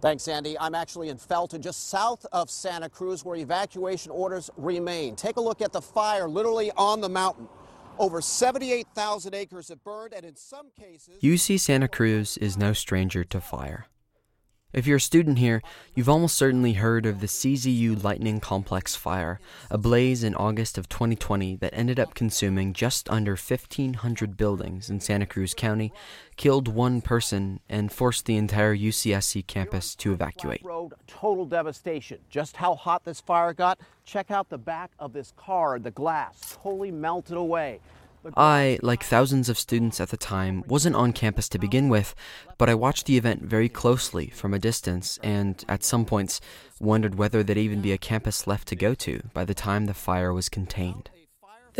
Thanks, Andy. I'm actually in Felton, just south of Santa Cruz, where evacuation orders remain. Take a look at the fire literally on the mountain. Over 78,000 acres have burned, and in some cases. UC Santa Cruz is no stranger to fire. If you're a student here, you've almost certainly heard of the CZU Lightning Complex fire, a blaze in August of 2020 that ended up consuming just under 1,500 buildings in Santa Cruz County, killed one person, and forced the entire UCSC campus to evacuate. Road, total devastation. Just how hot this fire got? Check out the back of this car. The glass totally melted away. I, like thousands of students at the time, wasn't on campus to begin with, but I watched the event very closely from a distance and, at some points, wondered whether there'd even be a campus left to go to by the time the fire was contained.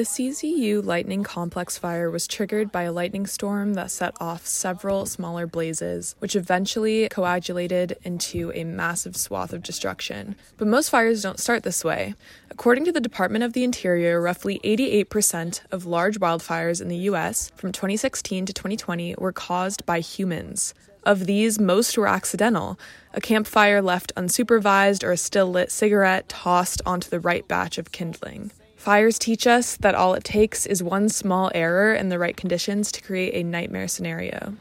The CZU lightning complex fire was triggered by a lightning storm that set off several smaller blazes, which eventually coagulated into a massive swath of destruction. But most fires don't start this way. According to the Department of the Interior, roughly 88% of large wildfires in the US from 2016 to 2020 were caused by humans. Of these, most were accidental. A campfire left unsupervised or a still lit cigarette tossed onto the right batch of kindling. Fires teach us that all it takes is one small error in the right conditions to create a nightmare scenario.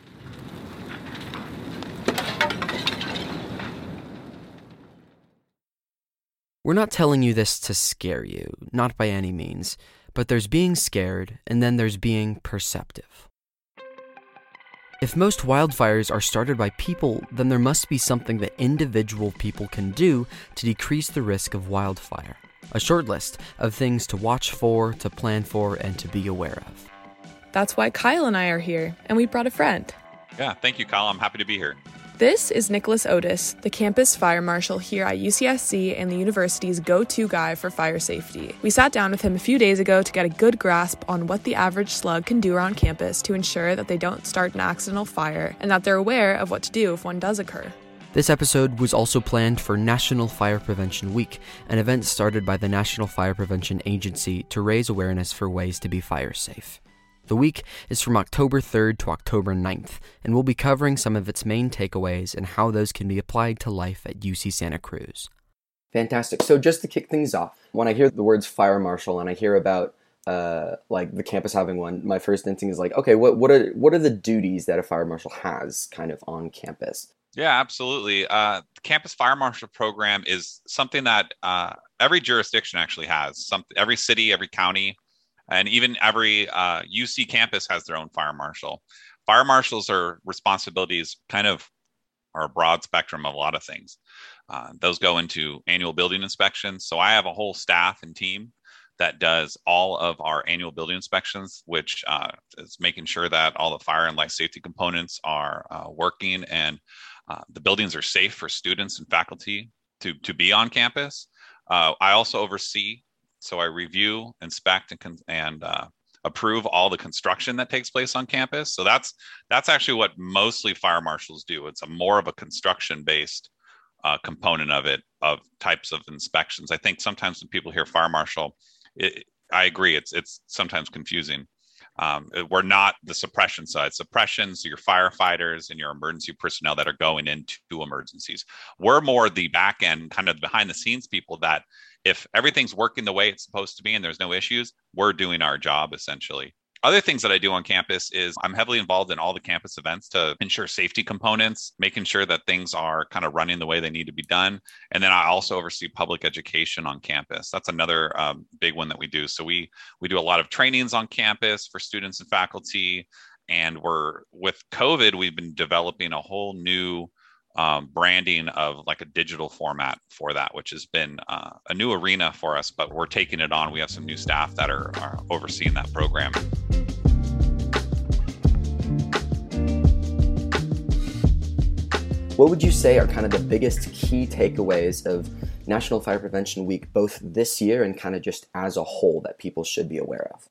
We're not telling you this to scare you, not by any means, but there's being scared and then there's being perceptive. If most wildfires are started by people, then there must be something that individual people can do to decrease the risk of wildfire a short list of things to watch for, to plan for, and to be aware of. That's why Kyle and I are here, and we brought a friend. Yeah, thank you, Kyle. I'm happy to be here. This is Nicholas Otis, the campus fire marshal here at UCSC and the university's go to guy for fire safety. We sat down with him a few days ago to get a good grasp on what the average slug can do around campus to ensure that they don't start an accidental fire and that they're aware of what to do if one does occur. This episode was also planned for National Fire Prevention Week, an event started by the National Fire Prevention Agency to raise awareness for ways to be fire safe. The week is from October 3rd to October 9th, and we'll be covering some of its main takeaways and how those can be applied to life at UC Santa Cruz. Fantastic. So, just to kick things off, when I hear the words fire marshal and I hear about uh, like the campus having one, my first instinct is like, okay, what what are what are the duties that a fire marshal has kind of on campus? Yeah, absolutely. Uh, the campus fire marshal program is something that uh, every jurisdiction actually has. Some every city, every county, and even every uh, UC campus has their own fire marshal. Fire marshals are responsibilities kind of are a broad spectrum of a lot of things. Uh, those go into annual building inspections. So I have a whole staff and team that does all of our annual building inspections, which uh, is making sure that all the fire and life safety components are uh, working and uh, the buildings are safe for students and faculty to, to be on campus. Uh, I also oversee, so I review, inspect, and, and uh, approve all the construction that takes place on campus. So that's that's actually what mostly fire marshals do. It's a more of a construction based uh, component of it of types of inspections. I think sometimes when people hear fire marshal, it, I agree. It's it's sometimes confusing. Um, we're not the suppression side. Suppressions, your firefighters and your emergency personnel that are going into emergencies. We're more the back end, kind of behind the scenes people that if everything's working the way it's supposed to be and there's no issues, we're doing our job essentially. Other things that I do on campus is I'm heavily involved in all the campus events to ensure safety components, making sure that things are kind of running the way they need to be done. And then I also oversee public education on campus. That's another um, big one that we do. So we we do a lot of trainings on campus for students and faculty. And we're with COVID, we've been developing a whole new um, branding of like a digital format for that, which has been uh, a new arena for us, but we're taking it on. We have some new staff that are, are overseeing that program. What would you say are kind of the biggest key takeaways of National Fire Prevention Week, both this year and kind of just as a whole, that people should be aware of?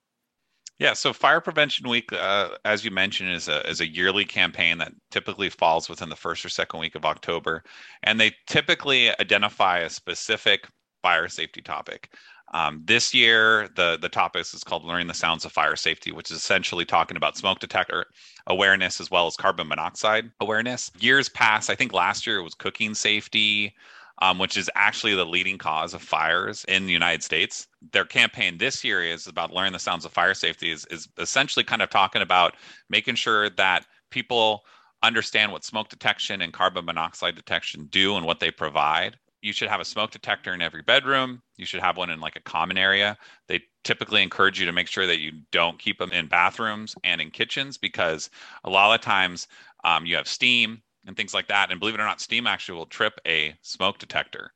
Yeah, so Fire Prevention Week, uh, as you mentioned, is a is a yearly campaign that typically falls within the first or second week of October, and they typically identify a specific fire safety topic. Um, this year, the the topic is called "Learning the Sounds of Fire Safety," which is essentially talking about smoke detector awareness as well as carbon monoxide awareness. Years past, I think last year it was cooking safety. Um, which is actually the leading cause of fires in the United States. Their campaign this year is about learning the sounds of fire safety, is, is essentially kind of talking about making sure that people understand what smoke detection and carbon monoxide detection do and what they provide you should have a smoke detector in every bedroom. You should have one in like a common area. They typically encourage you to make sure that you don't keep them in bathrooms and in kitchens because a lot of times um, you have steam and things like that. And believe it or not, steam actually will trip a smoke detector.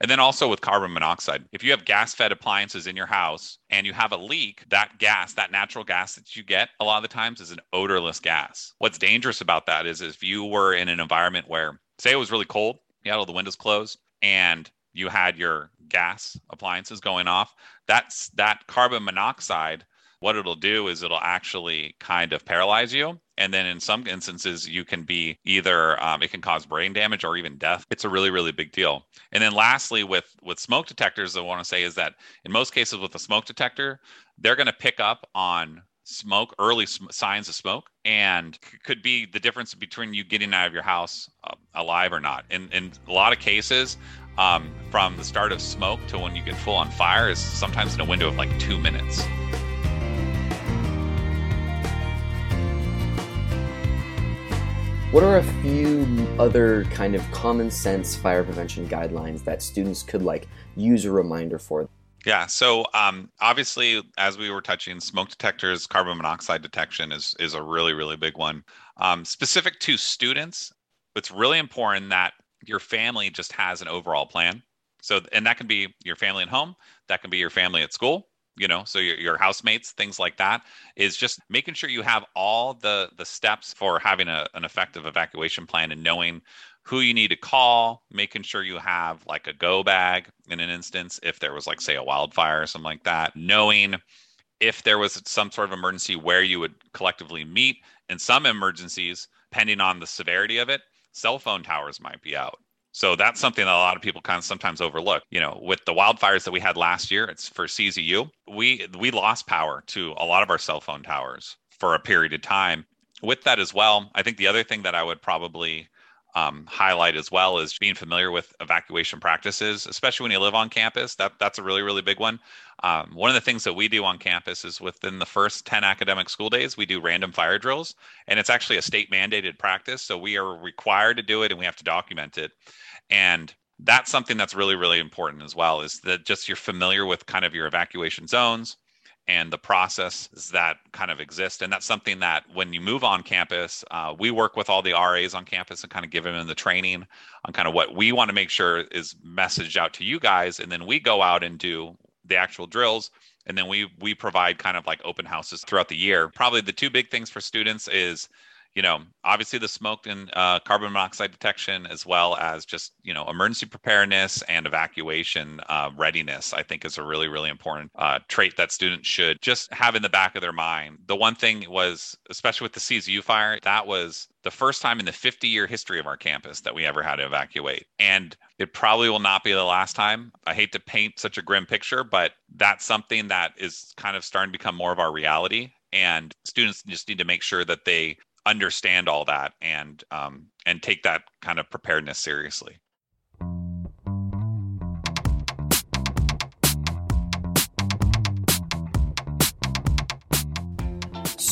And then also with carbon monoxide, if you have gas fed appliances in your house and you have a leak, that gas, that natural gas that you get a lot of the times is an odorless gas. What's dangerous about that is if you were in an environment where, say, it was really cold, you had all the windows closed, and you had your gas appliances going off, that's that carbon monoxide. What it'll do is it'll actually kind of paralyze you. And then in some instances, you can be either um, it can cause brain damage or even death. It's a really, really big deal. And then lastly, with with smoke detectors, I want to say is that in most cases with a smoke detector, they're going to pick up on smoke, early sm- signs of smoke, and c- could be the difference between you getting out of your house uh, alive or not. In, in a lot of cases, um, from the start of smoke to when you get full on fire is sometimes in a window of like two minutes. What are a few other kind of common sense fire prevention guidelines that students could like use a reminder for? Yeah. So um, obviously, as we were touching, smoke detectors, carbon monoxide detection is is a really really big one. Um, specific to students, it's really important that your family just has an overall plan. So, and that can be your family at home, that can be your family at school. You know, so your, your housemates, things like that, is just making sure you have all the the steps for having a, an effective evacuation plan and knowing who you need to call, making sure you have like a go bag in an instance if there was like say a wildfire or something like that, knowing if there was some sort of emergency where you would collectively meet. In some emergencies, depending on the severity of it, cell phone towers might be out. So that's something that a lot of people kind of sometimes overlook. You know, with the wildfires that we had last year, it's for CZU, we we lost power to a lot of our cell phone towers for a period of time. With that as well, I think the other thing that I would probably um, highlight as well is being familiar with evacuation practices, especially when you live on campus. That that's a really really big one. Um, one of the things that we do on campus is within the first 10 academic school days, we do random fire drills, and it's actually a state mandated practice. So we are required to do it, and we have to document it. And that's something that's really really important as well. Is that just you're familiar with kind of your evacuation zones and the processes that kind of exist. And that's something that when you move on campus, uh, we work with all the RAs on campus and kind of give them the training on kind of what we want to make sure is messaged out to you guys. And then we go out and do the actual drills. And then we we provide kind of like open houses throughout the year. Probably the two big things for students is you know, obviously the smoke and uh, carbon monoxide detection, as well as just, you know, emergency preparedness and evacuation uh, readiness, I think is a really, really important uh, trait that students should just have in the back of their mind. The one thing was, especially with the CZU fire, that was the first time in the 50 year history of our campus that we ever had to evacuate. And it probably will not be the last time. I hate to paint such a grim picture, but that's something that is kind of starting to become more of our reality and students just need to make sure that they understand all that and um, and take that kind of preparedness seriously.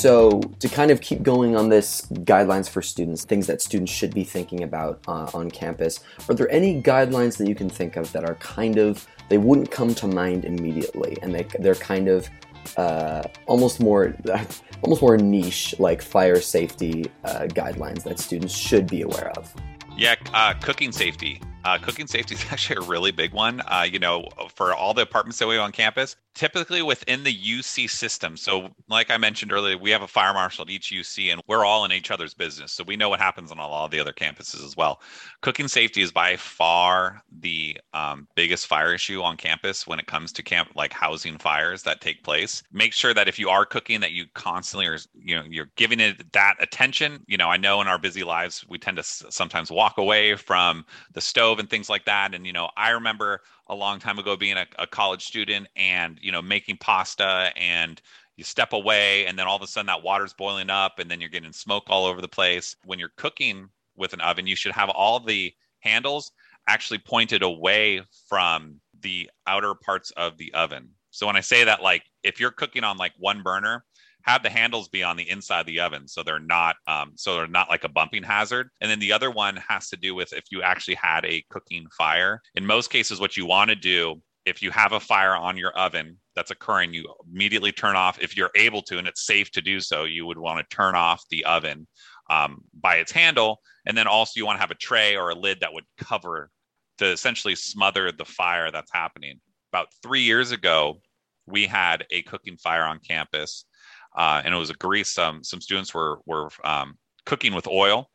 So, to kind of keep going on this guidelines for students, things that students should be thinking about uh, on campus, are there any guidelines that you can think of that are kind of, they wouldn't come to mind immediately and they, they're kind of uh, almost more almost more niche like fire safety uh, guidelines that students should be aware of. Yeah uh, cooking safety uh, cooking safety is actually a really big one. Uh, you know, for all the apartments that we have on campus, typically within the UC system. So, like I mentioned earlier, we have a fire marshal at each UC, and we're all in each other's business. So we know what happens on a lot of the other campuses as well. Cooking safety is by far the um, biggest fire issue on campus when it comes to camp like housing fires that take place. Make sure that if you are cooking, that you constantly are, you know, you're giving it that attention. You know, I know in our busy lives we tend to sometimes walk away from the stove stove and things like that. And, you know, I remember a long time ago being a, a college student and, you know, making pasta and, you step away and then all of a sudden that water's boiling up and then you're getting smoke all over the place when you're cooking with an oven you should have all the handles actually pointed away from the outer parts of the oven so when i say that like if you're cooking on like one burner have the handles be on the inside of the oven so they're not um, so they're not like a bumping hazard. And then the other one has to do with if you actually had a cooking fire. In most cases what you want to do if you have a fire on your oven that's occurring you immediately turn off. If you're able to and it's safe to do so you would want to turn off the oven um, by its handle. And then also you want to have a tray or a lid that would cover to essentially smother the fire that's happening. About three years ago we had a cooking fire on campus uh, and it was a grease. Some some students were were um, cooking with oil,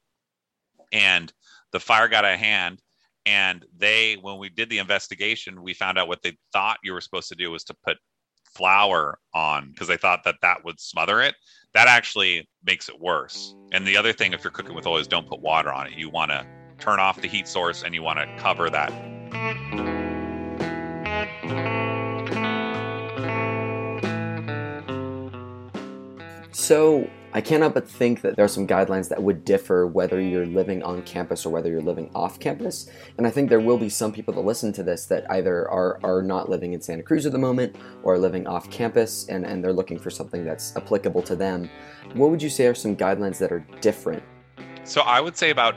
and the fire got out of hand. And they, when we did the investigation, we found out what they thought you were supposed to do was to put flour on because they thought that that would smother it. That actually makes it worse. And the other thing, if you're cooking with oil, is don't put water on it. You want to turn off the heat source and you want to cover that So I cannot but think that there are some guidelines that would differ whether you're living on campus or whether you're living off campus. And I think there will be some people that listen to this that either are, are not living in Santa Cruz at the moment or are living off campus and, and they're looking for something that's applicable to them. What would you say are some guidelines that are different? So I would say about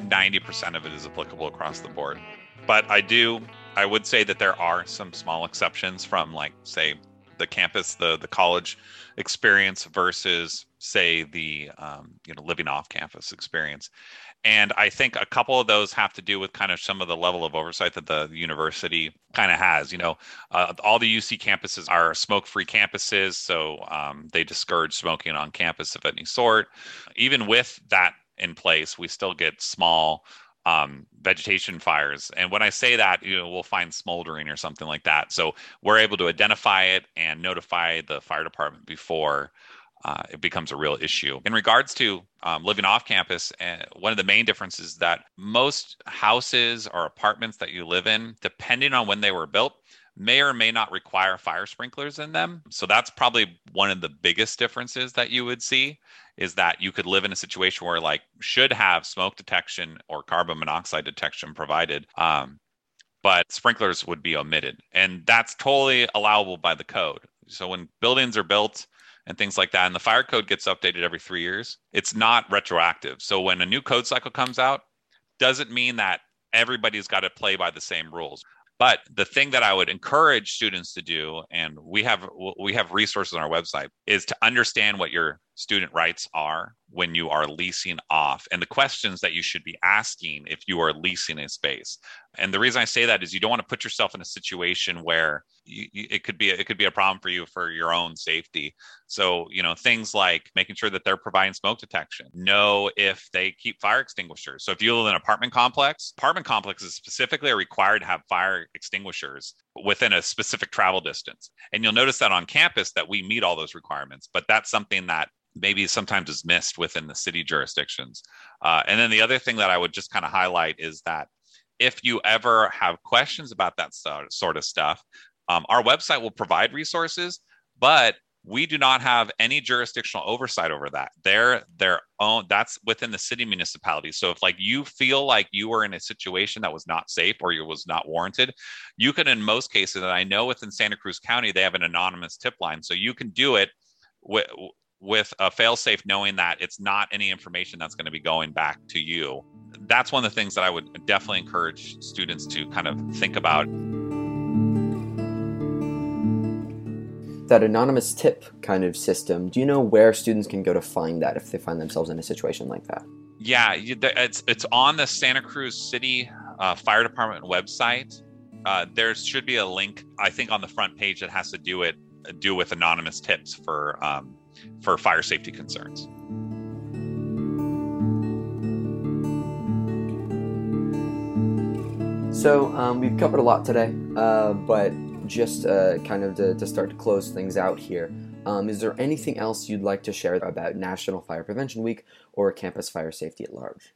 90% of it is applicable across the board. But I do, I would say that there are some small exceptions from, like, say, the campus, the the college experience versus say the um, you know living off campus experience. And i think a couple of those have to do with kind of some of the level of oversight that the university kind of has you know uh, all the uc campuses are smoke free campuses so um, they discourage smoking on campus of any sort. Even with that in place we still get small um, vegetation fires. And when I say that, you know, we'll find smoldering or something like that. So we're able to identify it and notify the fire department before uh, it becomes a real issue. In regards to um, living off campus, uh, one of the main differences is that most houses or apartments that you live in, depending on when they were built, may or may not require fire sprinklers in them. So that's probably one of the biggest differences that you would see is that you could live in a situation where like should have smoke detection or carbon monoxide detection provided um, but sprinklers would be omitted. And that's totally allowable by the code. So when buildings are built and things like that and the fire code gets updated every three years it's not retroactive. So when a new code cycle comes out doesn't mean that everybody's got to play by the same rules but the thing that I would encourage students to do, and we have we have resources on our website, is to understand what your student rights are when you are leasing off and the questions that you should be asking if you are leasing a space. And the reason i say that is you don't want to put yourself in a situation where you, you, it could be it could be a problem for you for your own safety. So you know things like making sure that they're providing smoke detection know if they keep fire extinguishers. So if you live in an apartment complex apartment complexes specifically are required to have fire extinguishers within a specific travel distance. And you'll notice that on campus that we meet all those requirements but that's something that maybe sometimes is missed within the city jurisdictions. Uh, and then the other thing that I would just kind of highlight is that if you ever have questions about that sort of stuff, um, our website will provide resources, but we do not have any jurisdictional oversight over that. They're their own. That's within the city municipality. So if like you feel like you were in a situation that was not safe or you was not warranted, you can in most cases. And I know within Santa Cruz County they have an anonymous tip line, so you can do it with a failsafe knowing that it's not any information that's going to be going back to you. That's one of the things that i would definitely encourage students to kind of think about. That anonymous tip kind of system do you know where students can go to find that if they find themselves in a situation like that? Yeah it's it's on the santa cruz city uh, fire department website. Uh, there should be a link i think on the front page that has to do it do with anonymous tips for um, for fire safety concerns. So um, we've covered a lot today, uh, but just uh, kind of to, to, start to close things out here, um, is there anything else you'd like to share about National Fire Prevention Week or campus fire safety at large?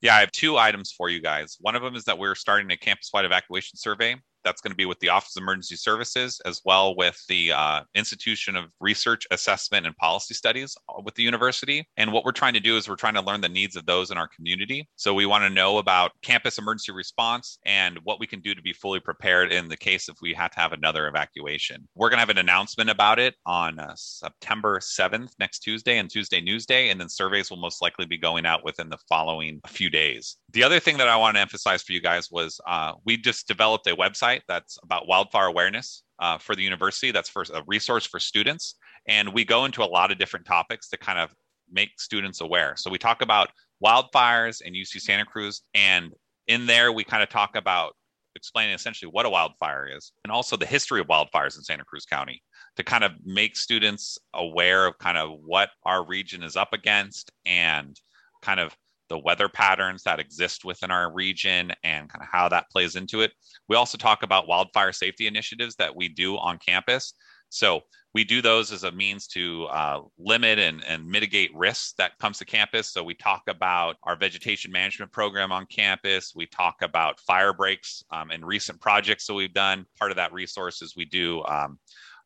Yeah, I have two items for you guys. One of them is that we're starting a campus wide evacuation survey that's going to be with the Office of Emergency Services as well with the uh, Institution of Research, Assessment, and Policy Studies uh, with the university. And what we're trying to do is we're trying to learn the needs of those in our community. So we want to know about campus emergency response and what we can do to be fully prepared in the case if we have to have another evacuation. We're going to have an announcement about it on uh, September 7th, next Tuesday, and Tuesday Newsday. And then surveys will most likely be going out within the following few days. The other thing that I want to emphasize for you guys was uh, we just developed a website that's about wildfire awareness uh, for the university. That's for a resource for students. And we go into a lot of different topics to kind of make students aware. So we talk about wildfires in UC Santa Cruz. And in there, we kind of talk about explaining essentially what a wildfire is and also the history of wildfires in Santa Cruz County to kind of make students aware of kind of what our region is up against and kind of the weather patterns that exist within our region and kind of how that plays into it. We also talk about wildfire safety initiatives that we do on campus. So we do those as a means to uh, limit and, and mitigate risks that comes to campus. So we talk about our vegetation management program on campus. We talk about fire breaks um, and recent projects that we've done. Part of that resource is we do um,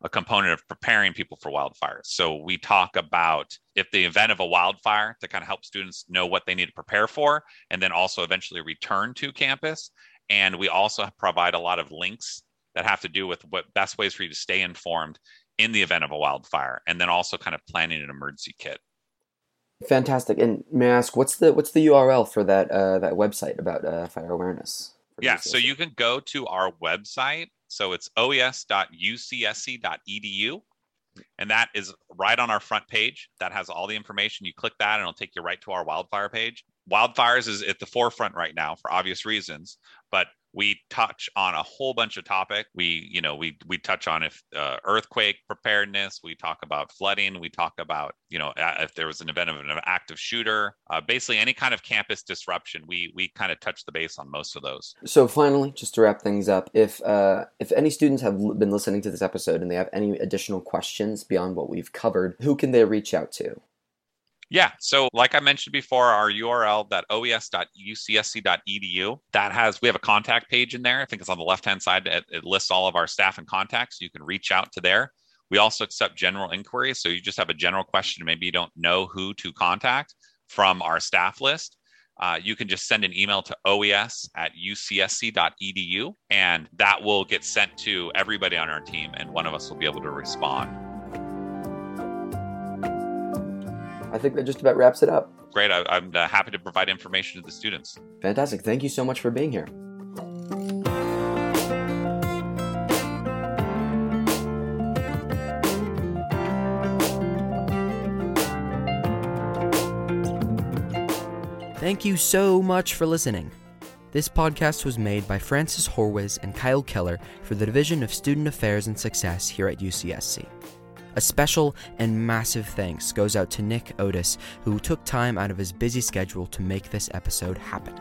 a component of preparing people for wildfires. So we talk about if the event of a wildfire to kind of help students know what they need to prepare for, and then also eventually return to campus. And we also provide a lot of links that have to do with what best ways for you to stay informed in the event of a wildfire, and then also kind of planning an emergency kit. Fantastic. And may I ask, what's the what's the URL for that uh, that website about uh, fire awareness? Yeah, so you can go to our website so it's oes.ucsc.edu. And that is right on our front page. That has all the information. You click that and it'll take you right to our wildfire page. Wildfires is at the forefront right now for obvious reasons, but we touch on a whole bunch of topic. We you know we we touch on if uh, earthquake preparedness we talk about flooding we talk about you know if there was an event of an active shooter uh, basically any kind of campus disruption we we kind of touch the base on most of those. So finally just to wrap things up if uh, if any students have been listening to this episode and they have any additional questions beyond what we've covered who can they reach out to yeah. So, like I mentioned before, our URL that oes.ucsc.edu that has we have a contact page in there. I think it's on the left hand side. It, it, lists all of our staff and contacts. You can reach out to there. We also accept general inquiries. So you just have a general question, maybe you don't know who to contact from our staff list. Uh, you can just send an email to oes at ucsc.edu and that will get sent to everybody on our team and one of us will be able to respond. I think that just about wraps it up. Great. I, am uh, happy to provide information to the students. Fantastic. Thank you so much for being here. Thank you so much for listening. This podcast was made by Francis Horwiz and Kyle Keller for the Division of Student Affairs and Success here at UCSC. A special and massive thanks goes out to Nick Otis, who took time out of his busy schedule to make this episode happen.